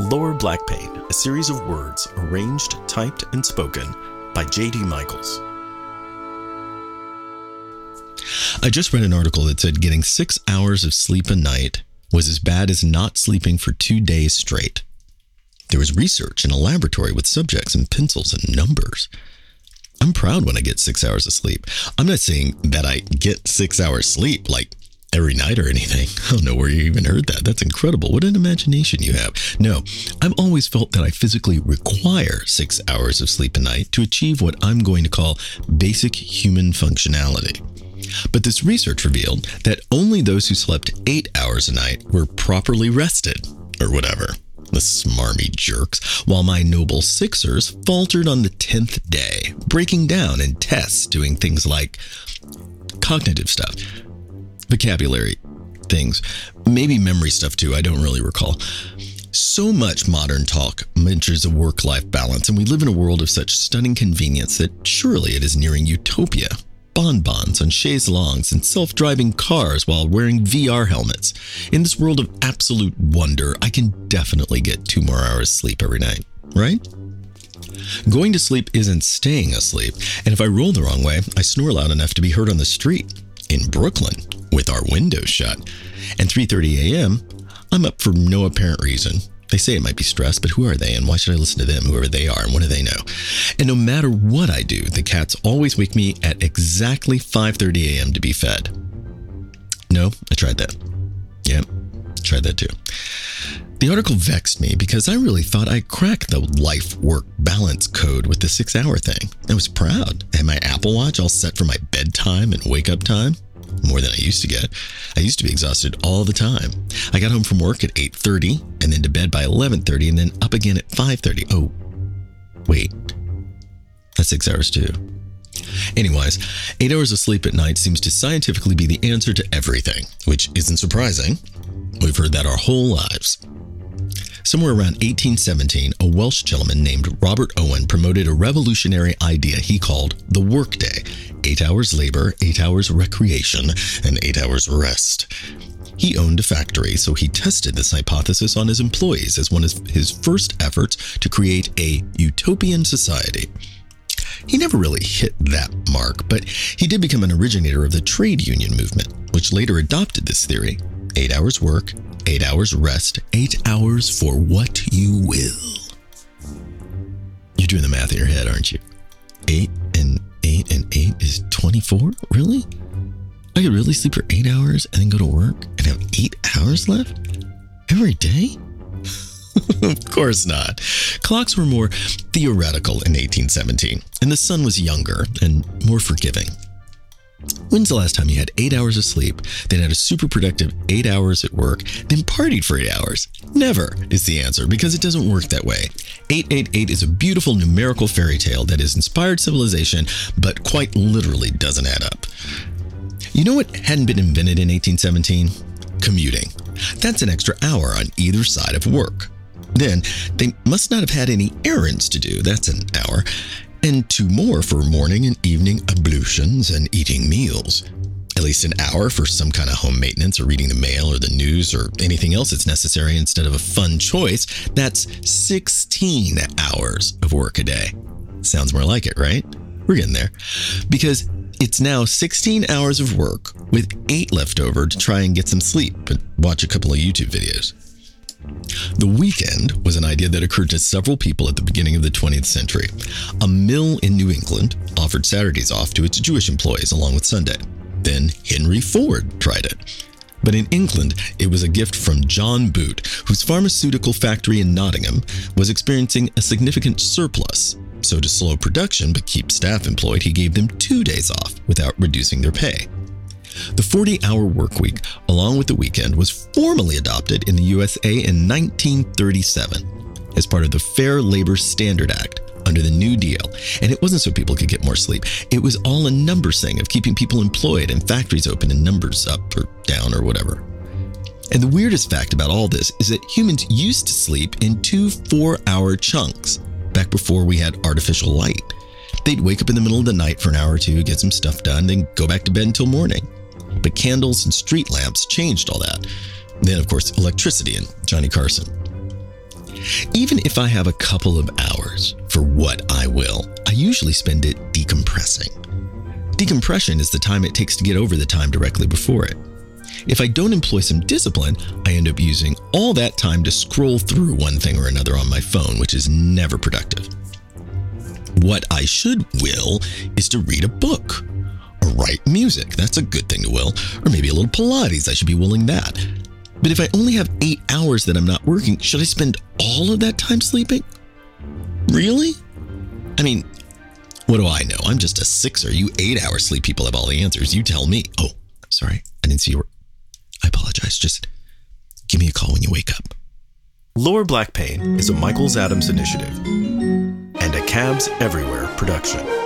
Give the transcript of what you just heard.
Lower Black Pain, a series of words arranged, typed, and spoken by J.D. Michaels. I just read an article that said getting six hours of sleep a night was as bad as not sleeping for two days straight. There was research in a laboratory with subjects and pencils and numbers. I'm proud when I get six hours of sleep. I'm not saying that I get six hours sleep like every night or anything. I don't know where you even heard that. That's incredible. What an imagination you have. No, I've always felt that I physically require six hours of sleep a night to achieve what I'm going to call basic human functionality. But this research revealed that only those who slept eight hours a night were properly rested, or whatever. The smarmy jerks, while my noble Sixers faltered on the 10th day, breaking down in tests, doing things like cognitive stuff, vocabulary things, maybe memory stuff too, I don't really recall. So much modern talk mentions a work life balance, and we live in a world of such stunning convenience that surely it is nearing utopia bonbons on chaise longues and self driving cars while wearing VR helmets. In this world of absolute wonder, I can definitely get two more hours sleep every night, right? Going to sleep isn't staying asleep, and if I roll the wrong way, I snore loud enough to be heard on the street in Brooklyn with our windows shut. And 3:30 a.m., I'm up for no apparent reason, they say it might be stress, but who are they and why should I listen to them, whoever they are, and what do they know? And no matter what I do, the cats always wake me at exactly 5:30 a.m. to be fed. No, I tried that. Yep, tried that too. The article vexed me because I really thought I cracked the life work balance code with the six hour thing. I was proud. I had my Apple Watch all set for my bedtime and wake up time more than I used to get. I used to be exhausted all the time. I got home from work at 8:30 and then to bed by 11:30 and then up again at 5:30. Oh, wait. That's 6 hours too. Anyways, 8 hours of sleep at night seems to scientifically be the answer to everything, which isn't surprising. We've heard that our whole lives. Somewhere around 1817, a Welsh gentleman named Robert Owen promoted a revolutionary idea he called the workday eight hours labor, eight hours recreation, and eight hours rest. He owned a factory, so he tested this hypothesis on his employees as one of his first efforts to create a utopian society. He never really hit that mark, but he did become an originator of the trade union movement, which later adopted this theory eight hours work, eight hours rest, eight hours for what you will. You're doing the math in your head, aren't you? Eight and eight and eight is 24? Really? I could really sleep for eight hours and then go to work and have eight hours left every day? of course not. Clocks were more theoretical in 1817, and the sun was younger and more forgiving. When's the last time you had eight hours of sleep, then had a super productive eight hours at work, then partied for eight hours? Never is the answer because it doesn't work that way. 888 is a beautiful numerical fairy tale that has inspired civilization, but quite literally doesn't add up. You know what hadn't been invented in 1817? Commuting. That's an extra hour on either side of work. Then, they must not have had any errands to do. That's an hour and two more for morning and evening ablutions and eating meals. At least an hour for some kind of home maintenance or reading the mail or the news or anything else that's necessary instead of a fun choice. That's 16 hours of work a day. Sounds more like it, right? We're getting there. Because it's now 16 hours of work with eight left over to try and get some sleep and watch a couple of YouTube videos. The weekend was an idea that occurred to several people at the beginning of the 20th century. A mill in New England offered Saturdays off to its Jewish employees along with Sunday. Then Henry Ford tried it. But in England, it was a gift from John Boot, whose pharmaceutical factory in Nottingham was experiencing a significant surplus. So, to slow production but keep staff employed, he gave them two days off without reducing their pay. The 40 hour work week, along with the weekend, was formally adopted in the USA in 1937 as part of the Fair Labor Standard Act under the New Deal. And it wasn't so people could get more sleep, it was all a numbers thing of keeping people employed and factories open and numbers up or down or whatever. And the weirdest fact about all this is that humans used to sleep in two four hour chunks back before we had artificial light. They'd wake up in the middle of the night for an hour or two, get some stuff done, then go back to bed until morning. But candles and street lamps changed all that. Then, of course, electricity and Johnny Carson. Even if I have a couple of hours for what I will, I usually spend it decompressing. Decompression is the time it takes to get over the time directly before it. If I don't employ some discipline, I end up using all that time to scroll through one thing or another on my phone, which is never productive. What I should will is to read a book write music. That's a good thing to will. Or maybe a little Pilates. I should be willing that. But if I only have eight hours that I'm not working, should I spend all of that time sleeping? Really? I mean, what do I know? I'm just a sixer. you eight hour sleep people have all the answers. You tell me. Oh, sorry. I didn't see your. I apologize. Just give me a call when you wake up. Lower Black Pain is a Michaels Adams initiative and a Cabs Everywhere production.